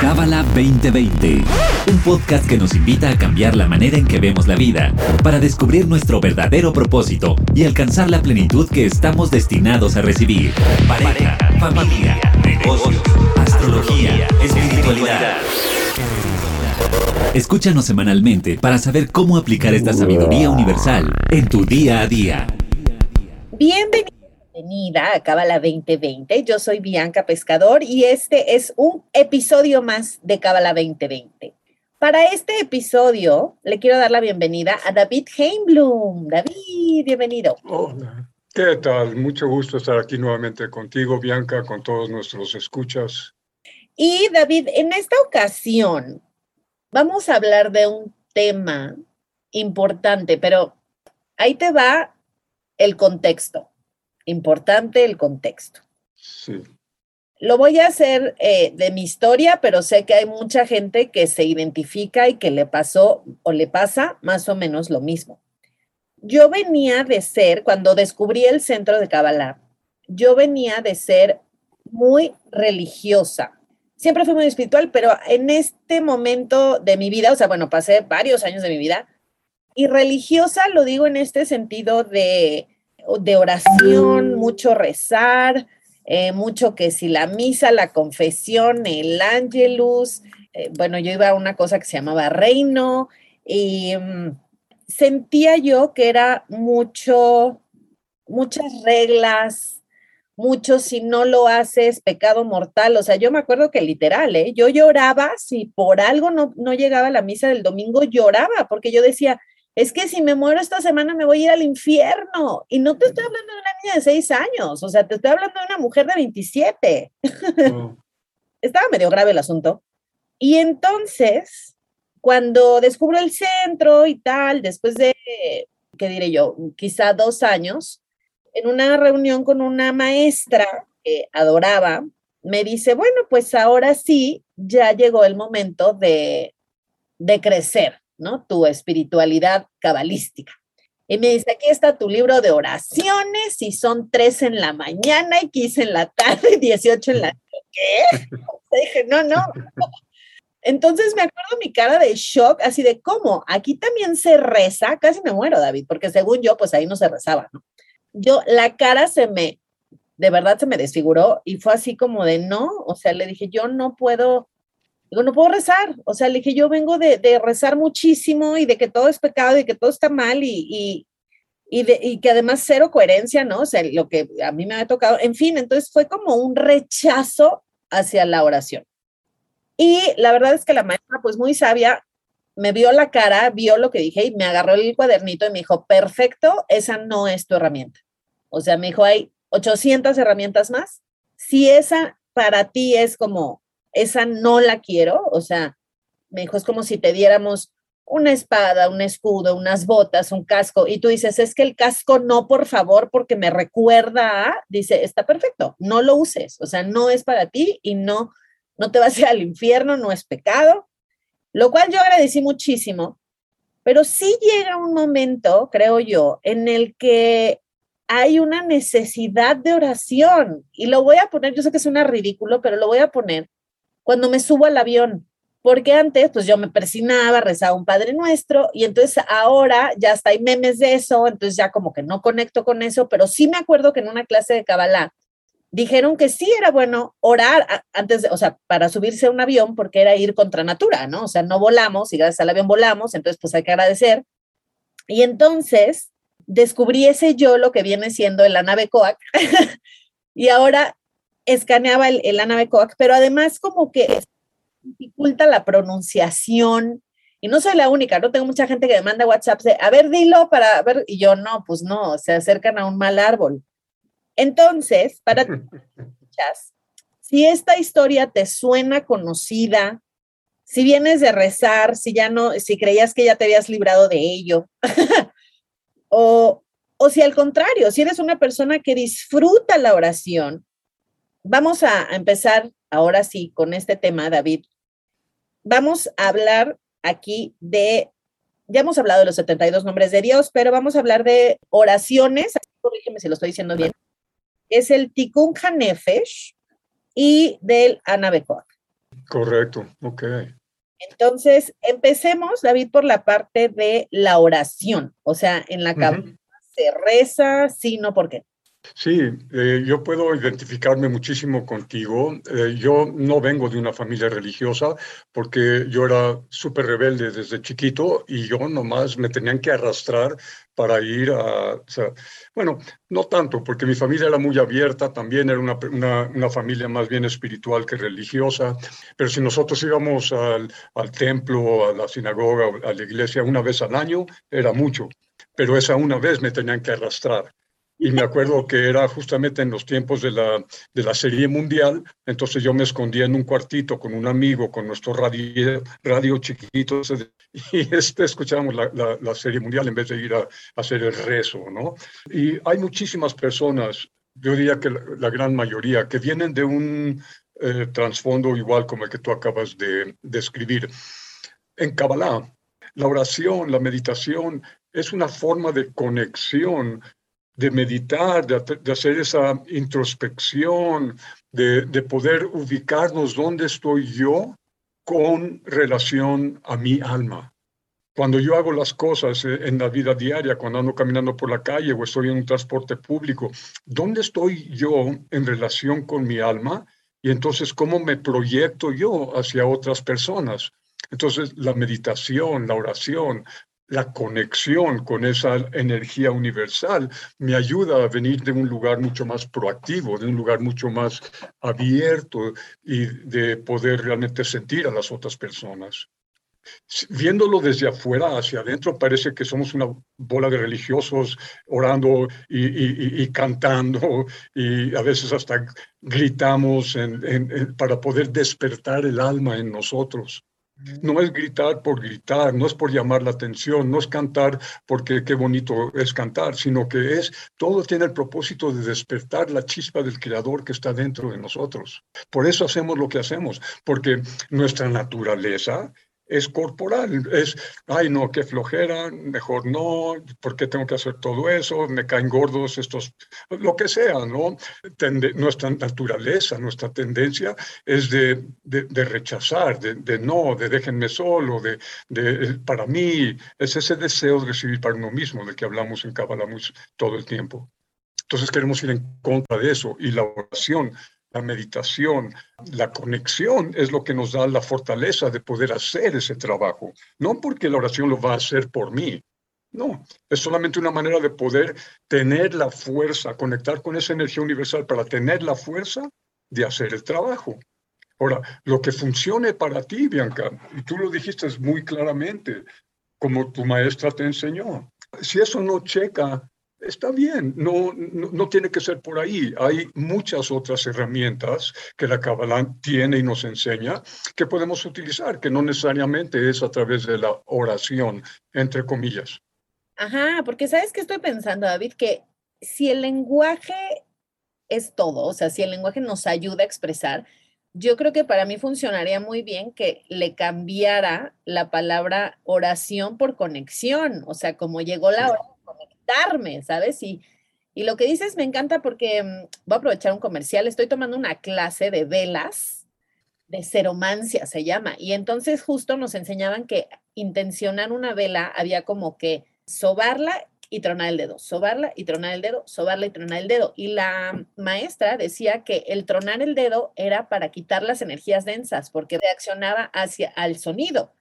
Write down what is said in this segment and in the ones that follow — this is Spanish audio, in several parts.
Cábala 2020, un podcast que nos invita a cambiar la manera en que vemos la vida, para descubrir nuestro verdadero propósito y alcanzar la plenitud que estamos destinados a recibir. Pareja, familia, negocios, astrología, espiritualidad. Escúchanos semanalmente para saber cómo aplicar esta sabiduría universal en tu día a día. Bienvenida a Cábala 2020. Yo soy Bianca Pescador y este es un episodio más de Cábala 2020. Para este episodio le quiero dar la bienvenida a David Heimblum. David, bienvenido. Hola. ¿Qué tal? Mucho gusto estar aquí nuevamente contigo, Bianca, con todos nuestros escuchas. Y David, en esta ocasión vamos a hablar de un tema importante, pero ahí te va el contexto. Importante el contexto. Sí. Lo voy a hacer eh, de mi historia, pero sé que hay mucha gente que se identifica y que le pasó o le pasa más o menos lo mismo. Yo venía de ser, cuando descubrí el centro de Kabbalah, yo venía de ser muy religiosa. Siempre fui muy espiritual, pero en este momento de mi vida, o sea, bueno, pasé varios años de mi vida, y religiosa lo digo en este sentido de, de oración, mucho rezar, eh, mucho que si la misa, la confesión, el ángelus, eh, bueno, yo iba a una cosa que se llamaba reino y mm, sentía yo que era mucho, muchas reglas, mucho si no lo haces, pecado mortal. O sea, yo me acuerdo que literal, ¿eh? yo lloraba, si por algo no, no llegaba a la misa del domingo, lloraba, porque yo decía, es que si me muero esta semana me voy a ir al infierno. Y no te estoy hablando de una niña de seis años, o sea, te estoy hablando de una mujer de 27. Oh, Estaba medio grave el asunto. Y entonces, cuando descubro el centro y tal, después de, ¿qué diré yo? Quizá dos años, en una reunión con una maestra que adoraba, me dice, bueno, pues ahora sí, ya llegó el momento de, de crecer. ¿No? Tu espiritualidad cabalística. Y me dice, aquí está tu libro de oraciones y son tres en la mañana y 15 en la tarde y 18 en la ¿Qué? Dije, no, no. Entonces me acuerdo mi cara de shock, así de cómo, aquí también se reza, casi me muero, David, porque según yo, pues ahí no se rezaba, ¿no? Yo, la cara se me, de verdad se me desfiguró y fue así como de no, o sea, le dije, yo no puedo, Digo, no puedo rezar. O sea, le dije, yo vengo de, rezar muchísimo y de que todo es pecado y que todo está mal y, y, y, de, y que además cero coherencia, ¿no? O sea, lo que a mí me ha tocado. En fin, entonces fue como un rechazo hacia la oración. Y la verdad es que la maestra, pues muy sabia, me vio la cara, vio lo que dije y me agarró el cuadernito y me dijo, perfecto, esa no es tu herramienta. O sea, me dijo, hay 800 herramientas más. Si esa para ti es como esa no la quiero, o sea, me dijo, es como si te diéramos una espada, un escudo, unas botas, un casco, y tú dices, es que el casco no, por favor, porque me recuerda a, dice, está perfecto, no lo uses, o sea, no es para ti y no, no te vas a ir al infierno, no es pecado, lo cual yo agradecí muchísimo, pero sí llega un momento, creo yo, en el que hay una necesidad de oración, y lo voy a poner, yo sé que suena ridículo, pero lo voy a poner cuando me subo al avión, porque antes pues yo me persinaba, rezaba un Padre Nuestro y entonces ahora ya hasta hay memes de eso, entonces ya como que no conecto con eso, pero sí me acuerdo que en una clase de Kabbalah dijeron que sí era bueno orar antes de, o sea, para subirse a un avión porque era ir contra natura, ¿no? O sea, no volamos y gracias al avión volamos, entonces pues hay que agradecer. Y entonces descubrí ese yo lo que viene siendo en la nave Coac y ahora escaneaba el, el Coac, pero además como que dificulta la pronunciación. Y no soy la única, ¿no? Tengo mucha gente que me manda WhatsApp de, a ver, dilo para ver, y yo no, pues no, se acercan a un mal árbol. Entonces, para ti, si esta historia te suena conocida, si vienes de rezar, si ya no, si creías que ya te habías librado de ello, o, o si al contrario, si eres una persona que disfruta la oración, vamos a empezar ahora sí con este tema, David. Vamos a hablar aquí de, ya hemos hablado de los 72 nombres de Dios, pero vamos a hablar de oraciones, corrígeme si lo estoy diciendo bien, es el Tikkun HaNefesh, y del Anabecoa. Correcto, ok. Entonces, empecemos, David, por la parte de la oración. O sea, en la cabeza se reza, sí, no, ¿por qué? Sí, eh, yo puedo identificarme muchísimo contigo. Eh, yo no vengo de una familia religiosa porque yo era súper rebelde desde chiquito y yo nomás me tenían que arrastrar para ir a... bueno, no tanto, porque mi familia era muy abierta, también era una, una, una, familia más bien espiritual que religiosa, pero si nosotros íbamos al, al templo, a la sinagoga, a la iglesia una vez al año, era mucho, pero esa una vez me tenían que arrastrar y me acuerdo que era justamente en los tiempos de la, de la serie mundial, entonces yo me escondía en un cuartito con un amigo, con nuestro radio, radio chiquito, y este, escuchábamos la, la, serie mundial en vez de ir a, hacer el rezo, ¿no? Y hay muchísimas personas, yo diría que la, gran mayoría, que vienen de un eh, trasfondo igual como el que tú acabas de describir. en Kabbalah, la oración, la meditación, es una forma de conexión de meditar, de, hacer esa introspección, de, de, poder ubicarnos dónde estoy yo con relación a mi alma. Cuando yo hago las cosas eh, en la vida diaria, cuando ando caminando por la calle o estoy en un transporte público, ¿dónde estoy yo en relación con mi alma? Y entonces, ¿cómo me proyecto yo hacia otras personas? Entonces, la meditación, la oración, la conexión con esa energía universal me ayuda a venir de un lugar mucho más proactivo, de un lugar mucho más abierto y de poder realmente sentir a las otras personas. Viéndolo desde afuera hacia adentro, parece que somos una bola de religiosos orando y, cantando y a veces hasta gritamos para poder despertar el alma en nosotros. No es gritar por gritar, no es por llamar la atención, no es cantar porque qué bonito es cantar, sino que es, todo tiene el propósito de despertar la chispa del creador que está dentro de nosotros. Por eso hacemos lo que hacemos, porque nuestra naturaleza es corporal, es, ay no, qué flojera, mejor no, ¿por qué tengo que hacer todo eso? Me caen gordos estos, lo que sea, ¿no? nuestra naturaleza, nuestra tendencia es de, de, rechazar, de, de, no, de déjenme solo, de, de, para mí, es ese deseo de recibir para uno mismo, del que hablamos en Kabbalah todo el tiempo. Entonces queremos ir en contra de eso y la oración la meditación, la conexión es lo que nos da la fortaleza de poder hacer ese trabajo. No porque la oración lo va a hacer por mí. No, es solamente una manera de poder tener la fuerza, conectar con esa energía universal para tener la fuerza de hacer el trabajo. Ahora, lo que funcione para ti, Bianca, y tú lo dijiste muy claramente, como tu maestra te enseñó, si eso no checa está bien, no, no, tiene que ser por ahí. Hay muchas otras herramientas que la Kabbalah tiene y nos enseña que podemos utilizar, que no necesariamente es a través de la oración, entre comillas. Ajá, porque sabes que estoy pensando, David, que si el lenguaje es todo, o sea, si el lenguaje nos ayuda a expresar, yo creo que para mí funcionaría muy bien que le cambiara la palabra oración por conexión, o sea, como llegó la hora ¿sabes? Y, y lo que dices me encanta porque mm, voy a aprovechar un comercial, estoy tomando una clase de velas, de ceromancia se llama, y entonces justo nos enseñaban que intencionar una vela había como que sobarla y tronar el dedo, sobarla y tronar el dedo, sobarla y tronar el dedo. Y la maestra decía que el tronar el dedo era para quitar las energías densas porque reaccionaba hacia al sonido.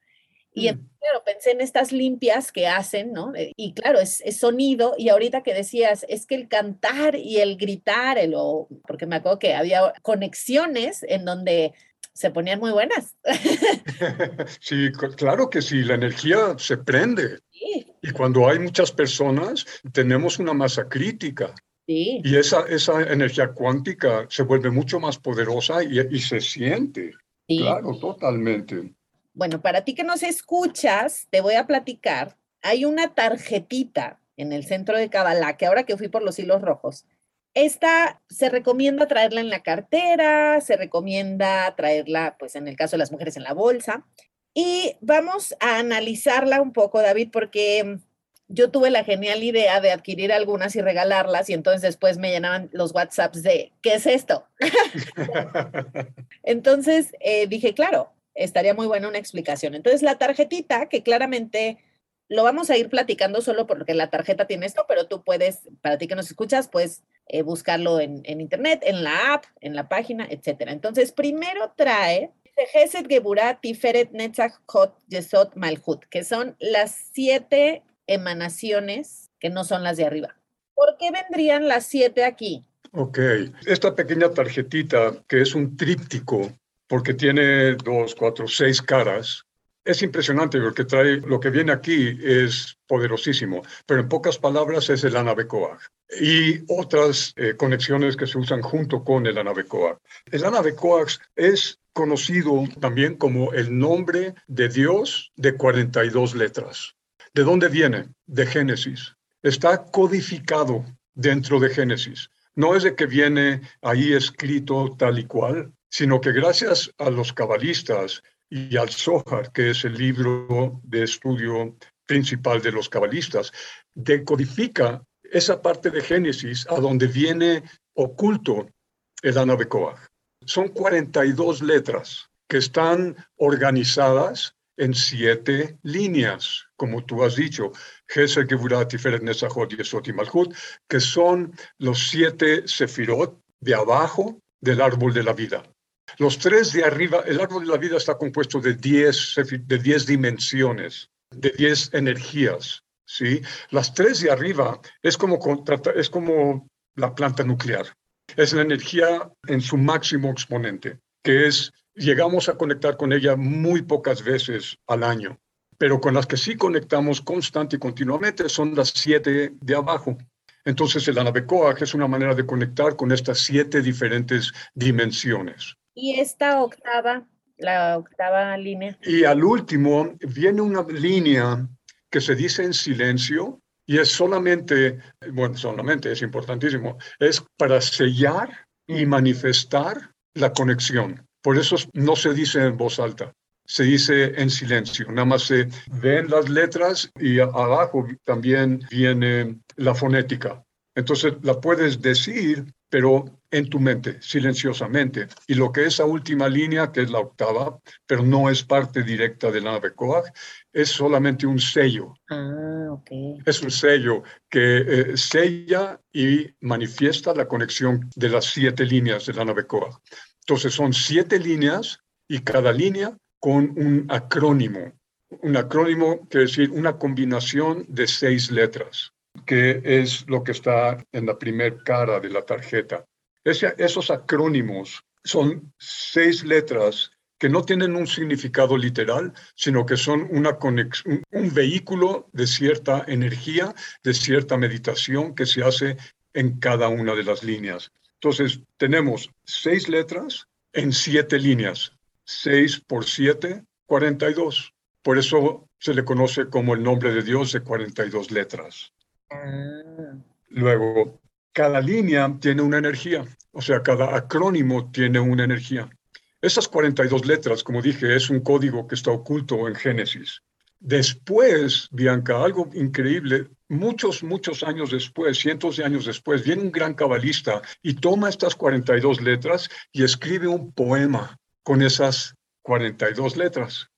Y mm. claro, pensé en estas limpias que hacen, ¿no? Eh, y claro, es, sonido. Y ahorita que decías, es que el cantar y el gritar, el, o, porque me acuerdo que había conexiones en donde se ponían muy buenas. Sí, claro que sí, la energía se prende. Y cuando hay muchas personas, tenemos una masa crítica. Sí. Y esa, esa energía cuántica se vuelve mucho más poderosa y, y se siente. Sí. Claro, totalmente. Bueno, para ti que nos escuchas, te voy a platicar. Hay una tarjetita en el centro de Kabbalah, que ahora que fui por los hilos rojos, esta se recomienda traerla en la cartera, se recomienda traerla, pues en el caso de las mujeres, en la bolsa. Y vamos a analizarla un poco, David, porque yo tuve la genial idea de adquirir algunas y regalarlas y entonces después me llenaban los WhatsApps de, ¿qué es esto? entonces eh, dije, claro, estaría muy buena una explicación. Entonces la tarjetita, que claramente lo vamos a ir platicando solo porque la tarjeta tiene esto, pero tú puedes, para ti que nos escuchas, puedes eh, buscarlo en, en, internet, en la app, en la página, etcétera. Entonces, primero trae Geset Geburat, Tiferet Netzach Hot Yesod Malhut, que son las siete emanaciones que no son las de arriba. ¿Por qué vendrían las siete aquí? Ok, esta pequeña tarjetita que es un tríptico, porque tiene dos, cuatro, seis caras, es impresionante porque trae, lo que viene aquí es poderosísimo, pero en pocas palabras es el Anabecoag y otras eh, conexiones que se usan junto con el Anabecoag. El Anabecoag es conocido también como el nombre de Dios de 42 letras. ¿De dónde viene? De Génesis. Está codificado dentro de Génesis. No es de que viene ahí escrito tal y cual, sino que gracias a los cabalistas y al Zohar, que es el libro de estudio principal de los cabalistas, decodifica esa parte de Génesis a donde viene oculto el Anabecoag. Son 42 letras que están organizadas en siete líneas, como tú has dicho, que son los siete sefirot de abajo del árbol de la vida. Los tres de arriba, el árbol de la vida está compuesto de diez, de diez dimensiones, de diez energías. ¿sí? Las tres de arriba es como, es como la planta nuclear. Es la energía en su máximo exponente, que es, llegamos a conectar con ella muy pocas veces al año, pero con las que sí conectamos constante y continuamente son las siete de abajo. Entonces el Anabecoag es una manera de conectar con estas siete diferentes dimensiones. Y esta octava, la octava línea. Y al último viene una línea que se dice en silencio y es solamente, bueno, solamente es importantísimo, es para sellar y manifestar la conexión. Por eso no se dice en voz alta, se dice en silencio. Nada más se ven las letras y abajo también viene la fonética. Entonces la puedes decir, pero en tu mente, silenciosamente. Y lo que esa última línea, que es la octava, pero no es parte directa del nave Coag, es solamente un sello. Ah, ok. Es un sello que eh, sella y manifiesta la conexión de las siete líneas de la nave. Entonces son siete líneas y cada línea con un acrónimo. Un acrónimo quiere decir una combinación de seis letras, que es lo que está en la primera cara de la tarjeta esos acrónimos son seis letras que no tienen un significado literal, sino que son una un vehículo de cierta energía, de cierta meditación que se hace en cada una de las líneas. Entonces, tenemos seis letras en siete líneas. Seis por siete, cuarenta y dos. Por eso se le conoce como el nombre de Dios de 42 letras. Ah. Luego, cada línea tiene una energía, o sea, cada acrónimo tiene una energía. Esas 42 letras, como dije, es un código que está oculto en Génesis. Después, Bianca, algo increíble, muchos, muchos años después, cientos de años después, viene un gran cabalista y toma estas 42 letras y escribe un poema con esas 42 letras.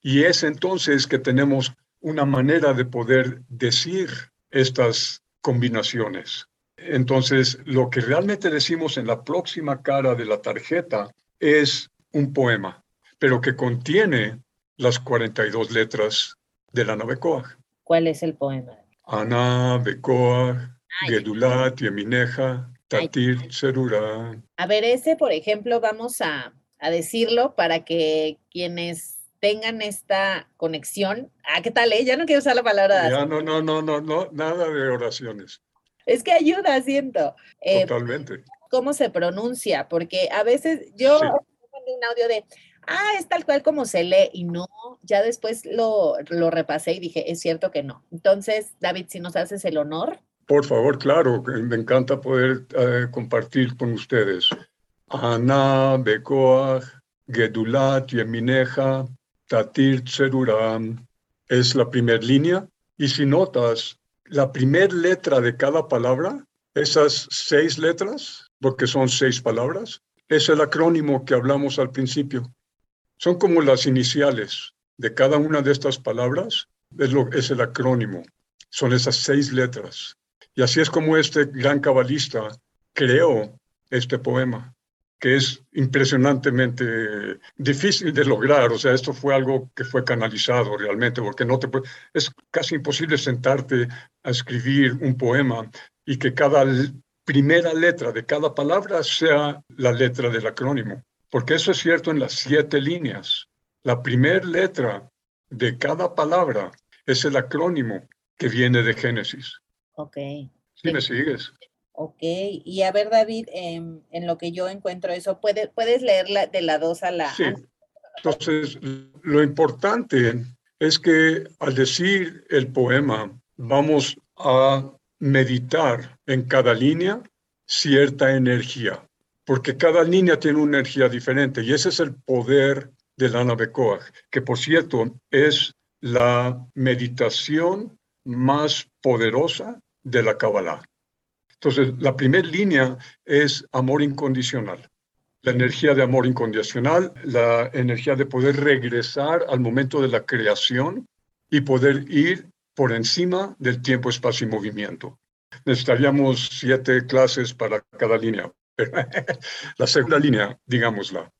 Y es entonces que tenemos una manera de poder decir estas combinaciones. Entonces, lo que realmente decimos en la próxima cara de la tarjeta es un poema, pero que contiene las 42 letras de la Navecoa. ¿Cuál es el poema? Ana, Becoa, Gedulat, Yemineja, Tatir, Cerura. A ver, ese, por ejemplo, vamos a, a decirlo para que quienes tengan esta conexión. Ah, ¿qué tal? Eh? Ya no quiero usar la palabra. Ya, no, no, no, no, no, nada de oraciones. Es que ayuda, siento. Eh, Totalmente. ¿Cómo se pronuncia? Porque a veces yo mandé un audio de, ah, es tal cual como se lee, y no, ya después lo, lo repasé y dije, es cierto que no. Entonces, David, si nos haces el honor. Por favor, claro, me encanta poder eh, compartir con ustedes. Ana, Bekoach, Gedulat, Yemineja, Tatir, Tseruram. Es la primera línea Y si notas, la primera letra de cada palabra, esas seis letras, porque son seis palabras, es el acrónimo que hablamos al principio. Son como las iniciales de cada una de estas palabras, es, es el acrónimo. Son esas seis letras. Y así es como este gran cabalista creó este poema que es impresionantemente difícil de lograr. O sea, esto fue algo que fue canalizado realmente, porque no te es casi imposible sentarte a escribir un poema y que cada primera letra de cada palabra sea la letra del acrónimo, porque eso es cierto en las siete líneas. La primera letra de cada palabra es el acrónimo que viene de Génesis. Ok. ¿Sí me sigues? Ok, y a ver, David, em, en lo que yo encuentro eso, ¿puede, ¿puedes leerla de la 2 a la... Sí, entonces lo importante es que al decir el poema, vamos a meditar en cada línea cierta energía, porque cada línea tiene una energía diferente y ese es el poder de la nave que por cierto es la meditación más poderosa de la Kabbalah. Entonces, la primera línea es amor incondicional. La energía de amor incondicional, la energía de poder regresar al momento de la creación y poder ir por encima del tiempo, espacio y movimiento. Necesitaríamos siete clases para cada línea. la segunda línea, digámosla.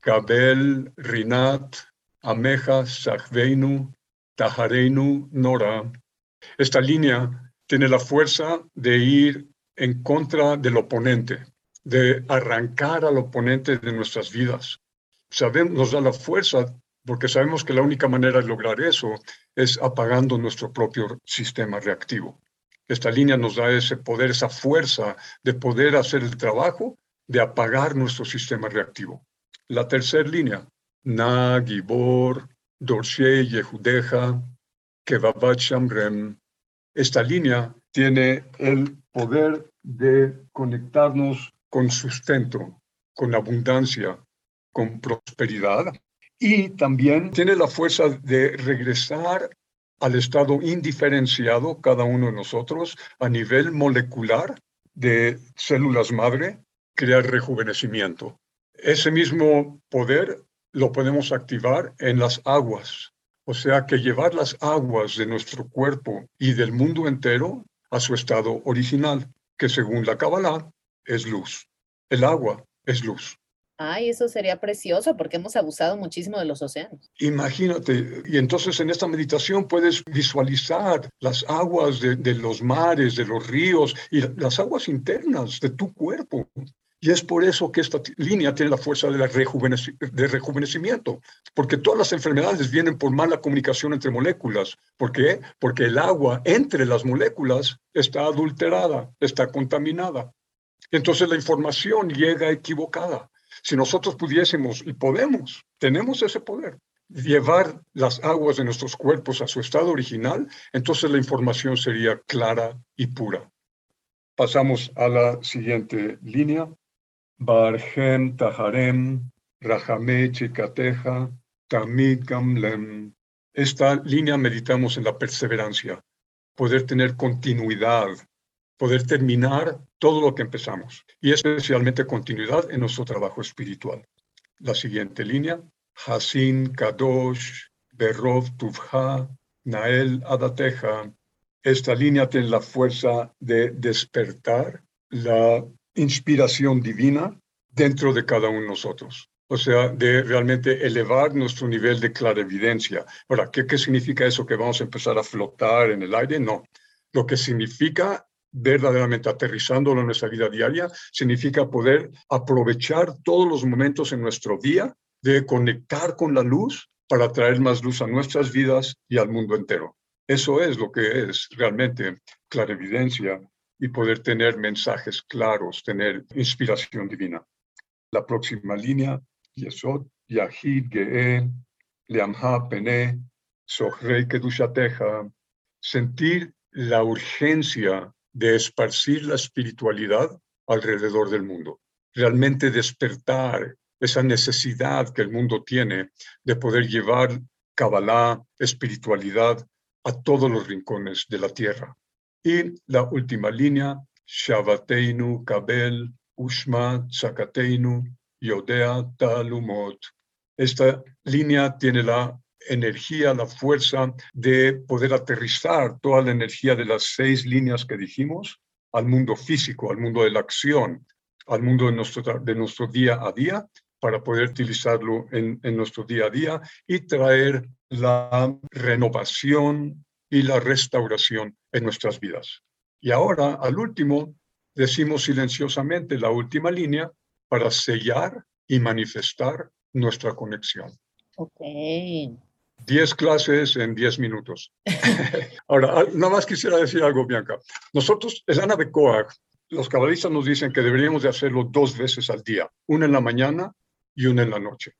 Kabel, Rinat, Ameja, Sachveinu, Tahareinu, Nora. Esta línea tiene la fuerza de ir en contra del oponente, de arrancar al oponente de nuestras vidas. Sabemos, nos da la fuerza porque sabemos que la única manera de lograr eso es apagando nuestro propio sistema reactivo. Esta línea nos da ese poder, esa fuerza de poder hacer el trabajo de apagar nuestro sistema reactivo. La tercera línea, Na, Gibor, Dorshe, Yehudeja, Kevabat Shamrem. Esta línea tiene el poder de conectarnos con sustento, con abundancia, con prosperidad y también tiene la fuerza de regresar al estado indiferenciado cada uno de nosotros a nivel molecular de células madre, crear rejuvenecimiento. Ese mismo poder lo podemos activar en las aguas, o sea que llevar las aguas de nuestro cuerpo y del mundo entero a su estado original, que según la Kabbalah es luz. El agua es luz. Ay, eso sería precioso porque hemos abusado muchísimo de los océanos. Imagínate, y entonces en esta meditación puedes visualizar las aguas de, de, los mares, de los ríos y las aguas internas de tu cuerpo. Y es por eso que esta línea tiene la fuerza de, la rejuvenecimiento, porque todas las enfermedades vienen por mala comunicación entre moléculas. ¿Por qué? Porque el agua entre las moléculas está adulterada, está contaminada. Entonces la información llega equivocada. Si nosotros pudiésemos y podemos, tenemos ese poder, llevar las aguas de nuestros cuerpos a su estado original, entonces la información sería clara y pura. Pasamos a la siguiente línea. Barhem Taharem, Rahame Chikateja, Tamid Gamlem. Esta línea meditamos en la perseverancia, poder tener continuidad, poder terminar todo lo que empezamos y especialmente continuidad en nuestro trabajo espiritual. La siguiente línea, Hasin Kadosh, Berov Tuvha, Nael Adateja. Esta línea tiene la fuerza de despertar la inspiración divina dentro de cada uno de nosotros. O sea, de realmente elevar nuestro nivel de clarividencia. Ahora, ¿qué, ¿qué significa eso que vamos a empezar a flotar en el aire? No. Lo que significa verdaderamente aterrizándolo en nuestra vida diaria, significa poder aprovechar todos los momentos en nuestro día de conectar con la luz para traer más luz a nuestras vidas y al mundo entero. Eso es lo que es realmente clarividencia y poder tener mensajes claros, tener inspiración divina. La próxima línea, Yesod, Yahid, Ge'e, Leamha, Pene, Sohrei, Kedushateja, sentir la urgencia de esparcir la espiritualidad alrededor del mundo. Realmente despertar esa necesidad que el mundo tiene de poder llevar Kabbalah, espiritualidad, a todos los rincones de la tierra. Y la última línea, Shavateinu Kabel Ushma Tzakateinu Yodea Talumot. Esta línea tiene la energía, la fuerza de poder aterrizar toda la energía de las seis líneas que dijimos al mundo físico, al mundo de la acción, al mundo de nuestro, de nuestro día a día, para poder utilizarlo en, en nuestro día a día y traer la renovación y la restauración en nuestras vidas. Y ahora, al último, decimos silenciosamente la última línea para sellar y manifestar nuestra conexión. Ok. Diez clases en diez minutos. Ahora, nada más quisiera decir algo, Bianca. Nosotros, el Ana de Coag, los cabalistas nos dicen que deberíamos de hacerlo dos veces al día, una en la mañana y una en la noche.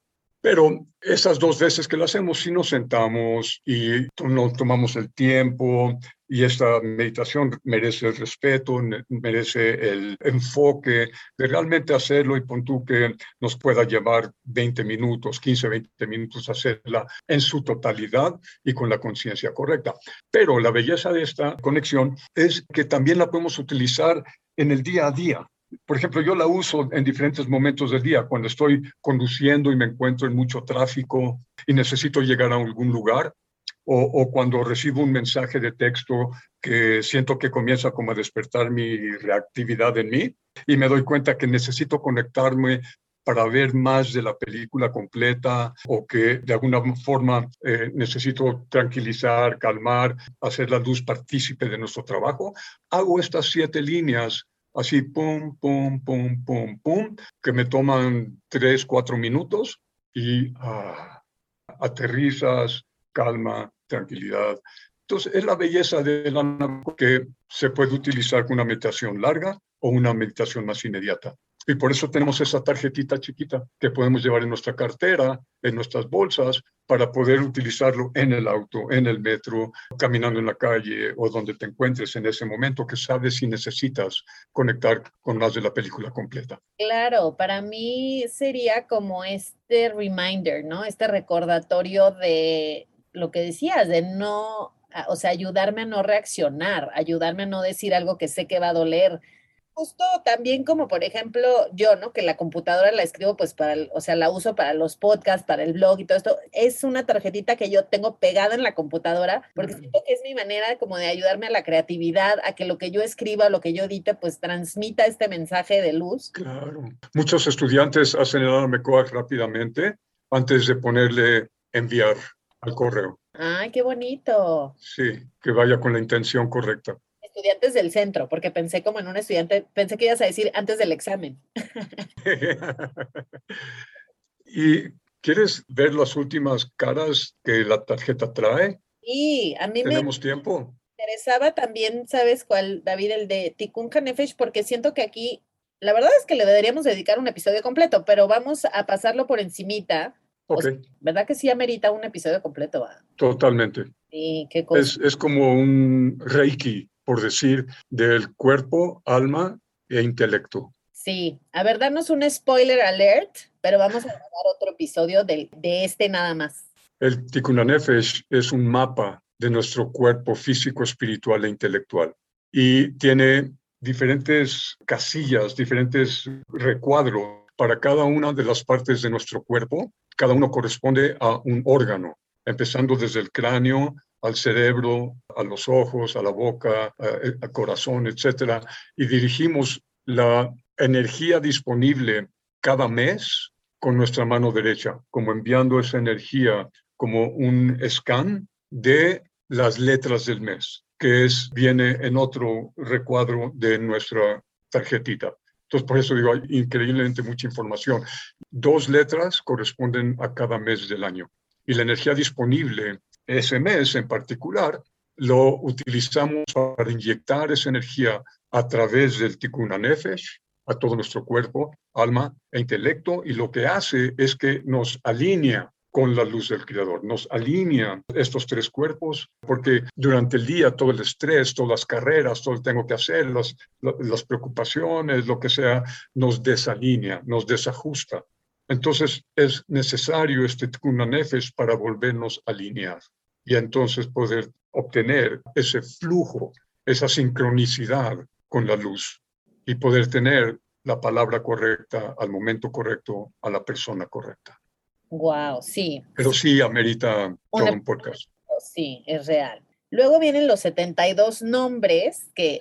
Pero esas dos veces que lo hacemos, si nos sentamos y nos tomamos el tiempo y esta meditación merece el respeto, merece el enfoque de realmente hacerlo y pon tú que nos pueda llevar 20 minutos, 15, 20 minutos hacerla en su totalidad y con la conciencia correcta. Pero la belleza de esta conexión es que también la podemos utilizar en el día a día por ejemplo, yo la uso en diferentes momentos del día, cuando estoy conduciendo y me encuentro en mucho tráfico y necesito llegar a algún lugar, o, cuando recibo un mensaje de texto que siento que comienza como a despertar mi reactividad en mí y me doy cuenta que necesito conectarme para ver más de la película completa o que de alguna forma eh, necesito tranquilizar, calmar, hacer la luz partícipe de nuestro trabajo, hago estas siete líneas así, pum, pum, pum, pum, pum, que me toman tres, cuatro minutos y ah, aterrizas, calma, tranquilidad. Entonces, es la belleza de la que se puede utilizar con una meditación larga o una meditación más inmediata. Y por eso tenemos esa tarjetita chiquita que podemos llevar en nuestra cartera, en nuestras bolsas, para poder utilizarlo en el auto, en el metro, caminando en la calle o donde te encuentres en ese momento que sabes si necesitas conectar con más de la película completa. Claro, para mí sería como este reminder, ¿no? Este recordatorio de lo que decías, de no, o sea, ayudarme a no reaccionar, ayudarme a no decir algo que sé que va a doler justo también como por ejemplo yo, ¿no? Que la computadora la escribo pues para, o sea, la uso para los podcasts, para el blog y todo esto. Es una tarjetita que yo tengo pegada en la computadora porque siento que es mi manera como de ayudarme a la creatividad, a que lo que yo escriba, lo que yo edite, pues transmita este mensaje de luz. Claro. Muchos estudiantes hacen el MECOAC rápidamente antes de ponerle enviar al correo. Ay, qué bonito. Sí, que vaya con la intención correcta estudiantes del centro, porque pensé como en un estudiante, pensé que ibas a decir antes del examen. ¿Y quieres ver las últimas caras que la tarjeta trae? Sí, a mí ¿Tenemos tiempo? Me interesaba también, ¿sabes cuál, David? El de Tikkun Kanefesh, porque siento que aquí, la verdad es que le deberíamos dedicar un episodio completo, pero vamos a pasarlo por encimita. Ok. ¿Verdad que sí amerita un episodio completo? Totalmente. Sí, qué cosa. Es, es como un reiki por decir, del cuerpo, alma e intelecto. Sí, a ver, danos un spoiler alert, pero vamos a grabar otro episodio de, de este nada más. El Tikkun Nefesh es un mapa de nuestro cuerpo físico, espiritual e intelectual y tiene diferentes casillas, diferentes recuadros para cada una de las partes de nuestro cuerpo. Cada uno corresponde a un órgano, empezando desde el cráneo al cerebro, a los ojos, a la boca, al corazón, etcétera, y dirigimos la energía disponible cada mes con nuestra mano derecha, como enviando esa energía como un scan de las letras del mes, que es, viene en otro recuadro de nuestra tarjetita. Entonces, por eso digo, hay increíblemente mucha información. Dos letras corresponden a cada mes del año. Y la energía disponible ese mes en particular lo utilizamos para inyectar esa energía a través del Tikkun Nefesh a todo nuestro cuerpo, alma e intelecto, y lo que hace es que nos alinea con la luz del Creador, nos alinea estos tres cuerpos, porque durante el día todo el estrés, todas las carreras, todo lo que tengo que hacer, las, las preocupaciones, lo que sea, nos desalinea, nos desajusta. Entonces es necesario este Tikkun para volvernos a alinear y entonces poder obtener ese flujo, esa sincronicidad con la luz y poder tener la palabra correcta al momento correcto a la persona correcta. Wow, sí. Pero sí amerita todo un podcast. Sí, es real. Luego vienen los 72 nombres que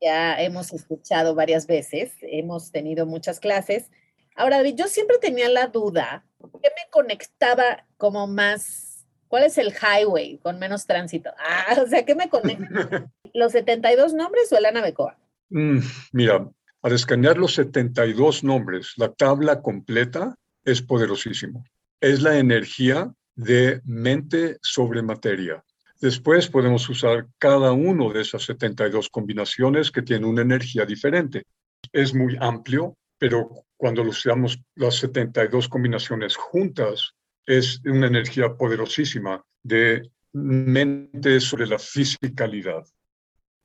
ya hemos escuchado varias veces, hemos tenido muchas clases. Ahora, David, yo siempre tenía la duda, ¿qué me conectaba como más? ¿Cuál es el highway con menos tránsito? Ah, o sea, ¿qué me conecta? ¿Los 72 nombres o el Ana Becoa? Mm, mira, al escanear los 72 nombres, la tabla completa es poderosísimo. Es la energía de mente sobre materia. Después podemos usar cada uno de esas 72 combinaciones que tienen una energía diferente. Es muy amplio, pero cuando usamos las 72 combinaciones juntas, es una energía poderosísima de mente sobre la fisicalidad.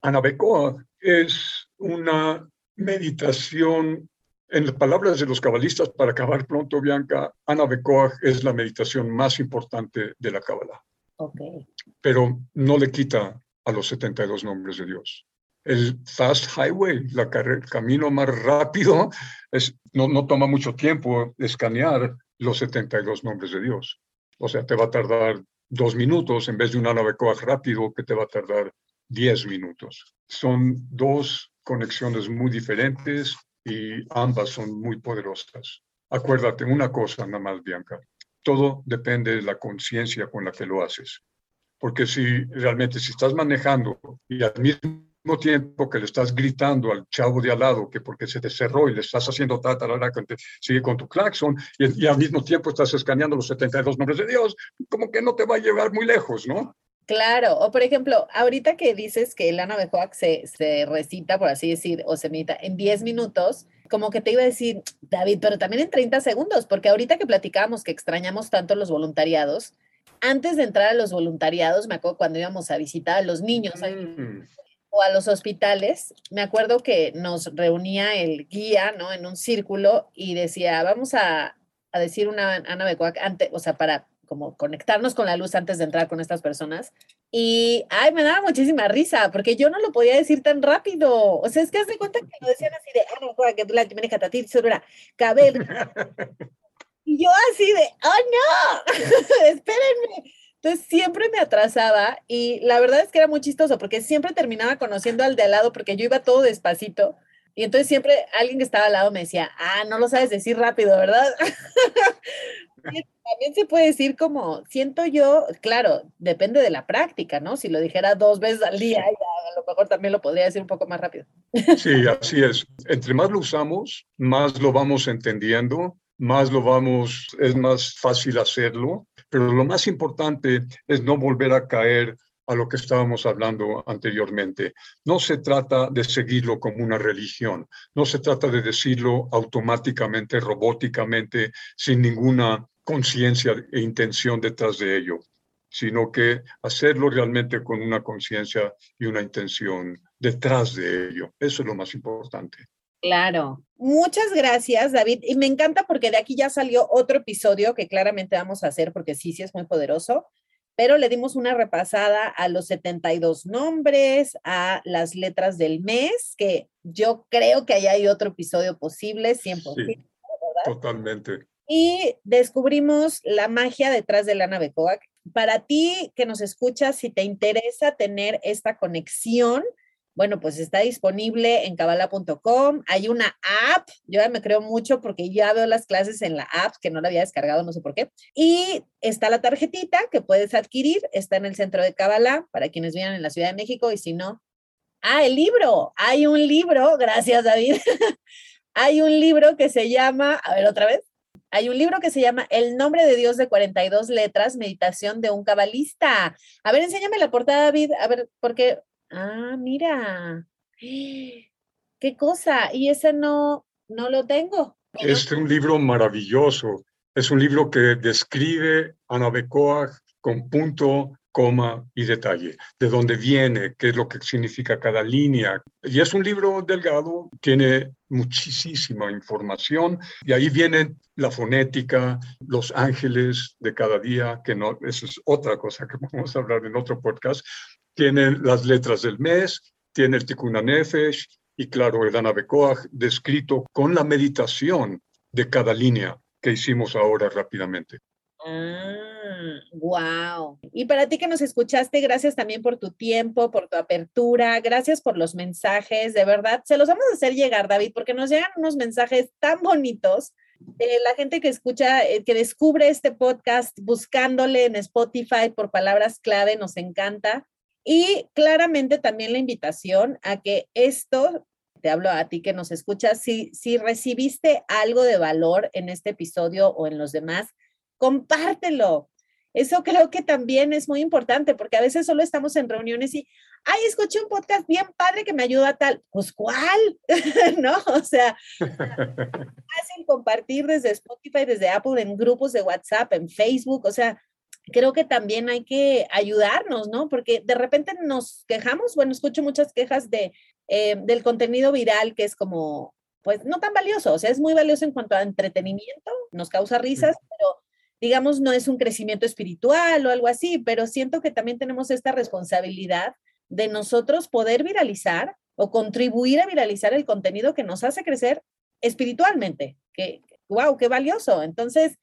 Anabecoa es una meditación, en las palabras de los cabalistas, para acabar pronto, Bianca, Anabecoa es la meditación más importante de la Kabbalah. Pero no le quita a los 72 nombres de Dios. El fast highway, el camino más rápido, es, no, no toma mucho tiempo escanear los 72 nombres de Dios. O sea, te va a tardar dos minutos en vez de una nave rápido que te va a tardar 10 minutos. Son dos conexiones muy diferentes y ambas son muy poderosas. Acuérdate una cosa nada más, Bianca todo depende de la conciencia con la que lo haces. Porque si realmente, si estás manejando y al tiempo que le estás gritando al chavo de al lado que porque se te cerró y le estás haciendo ta, que sigue con tu claxon y, y, al mismo tiempo estás escaneando los 72 nombres de Dios, como que no te va a llevar muy lejos, ¿no? Claro, o por ejemplo, ahorita que dices que el Ana se, se recita, por así decir, o se medita en 10 minutos, como que te iba a decir, David, pero también en 30 segundos, porque ahorita que platicábamos que extrañamos tanto los voluntariados, antes de entrar a los voluntariados, me acuerdo cuando íbamos a visitar a los niños mm. O a los hospitales, me acuerdo que nos reunía el guía, ¿no? En un círculo y decía, vamos a, a decir una Ana Becoac antes, o sea, para como conectarnos con la luz antes de entrar con estas personas. Y, ay, me daba muchísima risa, porque yo no lo podía decir tan rápido. O sea, es que haz de cuenta que lo decían así de, no, juega que tú la tienes catatir, sobre cabello. Y yo así de, oh no, espérenme. Entonces siempre me atrasaba y la verdad es que era muy chistoso porque siempre terminaba conociendo al de al lado porque yo iba todo despacito. Y entonces siempre alguien que estaba al lado me decía, ah, no lo sabes decir rápido, ¿verdad? También se puede decir como, siento yo, claro, depende de la práctica, ¿no? Si lo dijera dos veces al día, a lo mejor también lo podría decir un poco más rápido. Sí, así es. Entre más lo usamos, más lo vamos entendiendo, más lo vamos, es más fácil hacerlo, pero lo más importante es no volver a caer a lo que estábamos hablando anteriormente. No se trata de seguirlo como una religión, no se trata de decirlo automáticamente, robóticamente, sin ninguna conciencia e intención detrás de ello, sino que hacerlo realmente con una conciencia y una intención detrás de ello. Eso es lo más importante. Claro. Muchas gracias, David. Y me encanta porque de aquí ya salió otro episodio que claramente vamos a hacer porque sí, sí es muy poderoso, pero le dimos una repasada a los 72 nombres, a las letras del mes, que yo creo que ahí hay otro episodio posible, 100%. Sí, totalmente y descubrimos la magia detrás de Lana Becoac. Para ti que nos escuchas, si te interesa tener esta conexión, bueno, pues está disponible en cabala.com. Hay una app, yo ya me creo mucho porque ya veo las clases en la app, que no la había descargado, no sé por qué. Y está la tarjetita que puedes adquirir, está en el centro de Cabala para quienes vivan en la Ciudad de México y si no, ah, el libro, hay un libro, gracias David. hay un libro que se llama, a ver otra vez, hay un libro que se llama El nombre de Dios de 42 letras, meditación de un cabalista. A ver, enséñame la portada, David, a ver, porque, ah, mira, qué cosa, y ese no, no lo tengo. Es un libro maravilloso. Es un libro que describe a Nabecoa con punto coma y detalle, de dónde viene, qué es lo que significa cada línea. Y es un libro delgado, tiene muchísima información y ahí viene la fonética, los ángeles de cada día, que no, eso es otra cosa que vamos a hablar en otro podcast. Tiene las letras del mes, tiene el Tikkun Nefesh y claro, el Anabekoach descrito con la meditación de cada línea que hicimos ahora rápidamente. Ah, wow. Y para ti que nos escuchaste, gracias también por tu tiempo, por tu apertura, gracias por los mensajes, de verdad, se los vamos a hacer llegar, David, porque nos llegan unos mensajes tan bonitos de la gente que escucha, eh, que descubre este podcast buscándole en Spotify por palabras clave, nos encanta. Y claramente también la invitación a que esto te hablo a ti que nos escuchas, si, si recibiste algo de valor en este episodio o en los demás, compártelo. Eso creo que también es muy importante porque a veces solo estamos en reuniones y, ay, escuché un podcast bien padre que me ayuda a tal. Pues, ¿cuál? ¿No? O sea, fácil compartir desde Spotify, desde Apple, en grupos de WhatsApp, en Facebook. O sea, creo que también hay que ayudarnos, ¿no? Porque de repente nos quejamos, bueno, escucho muchas quejas de, eh, del contenido viral que es como, pues no tan valioso, o sea, es muy valioso en cuanto a entretenimiento, nos causa risas, pero digamos no es un crecimiento espiritual o algo así, pero siento que también tenemos esta responsabilidad de nosotros poder viralizar o contribuir a viralizar el contenido que nos hace crecer espiritualmente, que, wow, qué valioso. Entonces,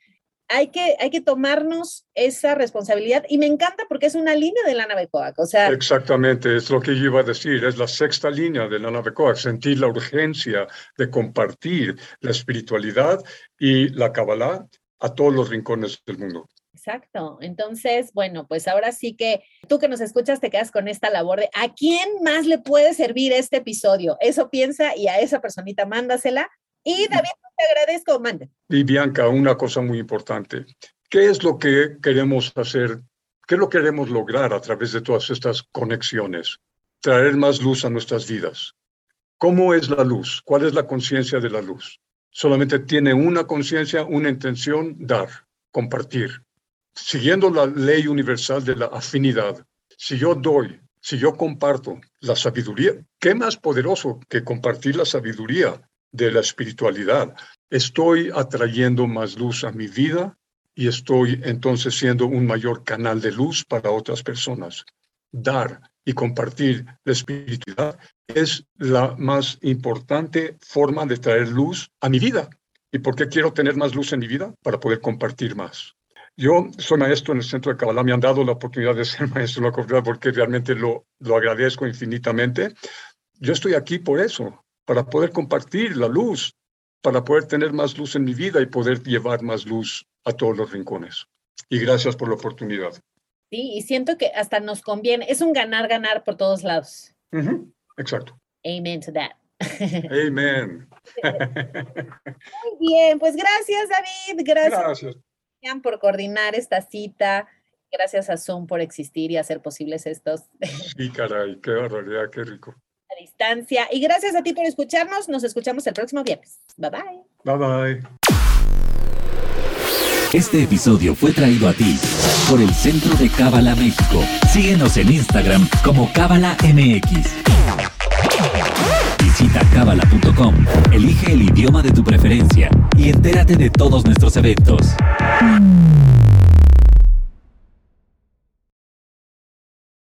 hay que, hay que tomarnos esa responsabilidad y me encanta porque es una línea de la nave o sea... Exactamente, es lo que yo iba a decir, es la sexta línea de la nave sentir la urgencia de compartir la espiritualidad y la Kabbalah a todos los rincones del mundo. Exacto. Entonces, bueno, pues ahora sí que tú que nos escuchas te quedas con esta labor de a quién más le puede servir este episodio. Eso piensa y a esa personita mándasela y David, te agradezco, mande. Y Bianca, una cosa muy importante. ¿Qué es lo que queremos hacer? ¿Qué lo que queremos lograr a través de todas estas conexiones? Traer más luz a nuestras vidas. ¿Cómo es la luz? ¿Cuál es la conciencia de la luz? Solamente tiene una conciencia, una intención, dar, compartir. Siguiendo la ley universal de la afinidad. Si yo doy, si yo comparto la sabiduría, ¿qué más poderoso que compartir la sabiduría de la espiritualidad. Estoy atrayendo más luz a mi vida y estoy entonces siendo un mayor canal de luz para otras personas. Dar y compartir la espiritualidad es la más importante forma de traer luz a mi vida. ¿Y por qué quiero tener más luz en mi vida? Para poder compartir más. Yo soy maestro en el centro de Kabbalah, me han dado la oportunidad de ser maestro en la comunidad porque realmente lo, lo agradezco infinitamente. Yo estoy aquí por eso, para poder compartir la luz, para poder tener más luz en mi vida y poder llevar más luz a todos los rincones. Y gracias por la oportunidad. Sí, y siento que hasta nos conviene, es un ganar-ganar por todos lados. Exacto. Amen to that. Amen. Muy bien, pues gracias David, gracias, gracias. por coordinar esta cita. Gracias a Zoom por existir y hacer posibles estos. Sí, caray, qué barbaridad, qué rico distancia. Y gracias a ti por escucharnos. Nos escuchamos el próximo viernes. Bye bye. Bye bye. Este episodio fue traído a ti por el Centro de Cábala México. Síguenos en Instagram como Cábala MX. Visita cábala.com, elige el idioma de tu preferencia y entérate de todos nuestros eventos.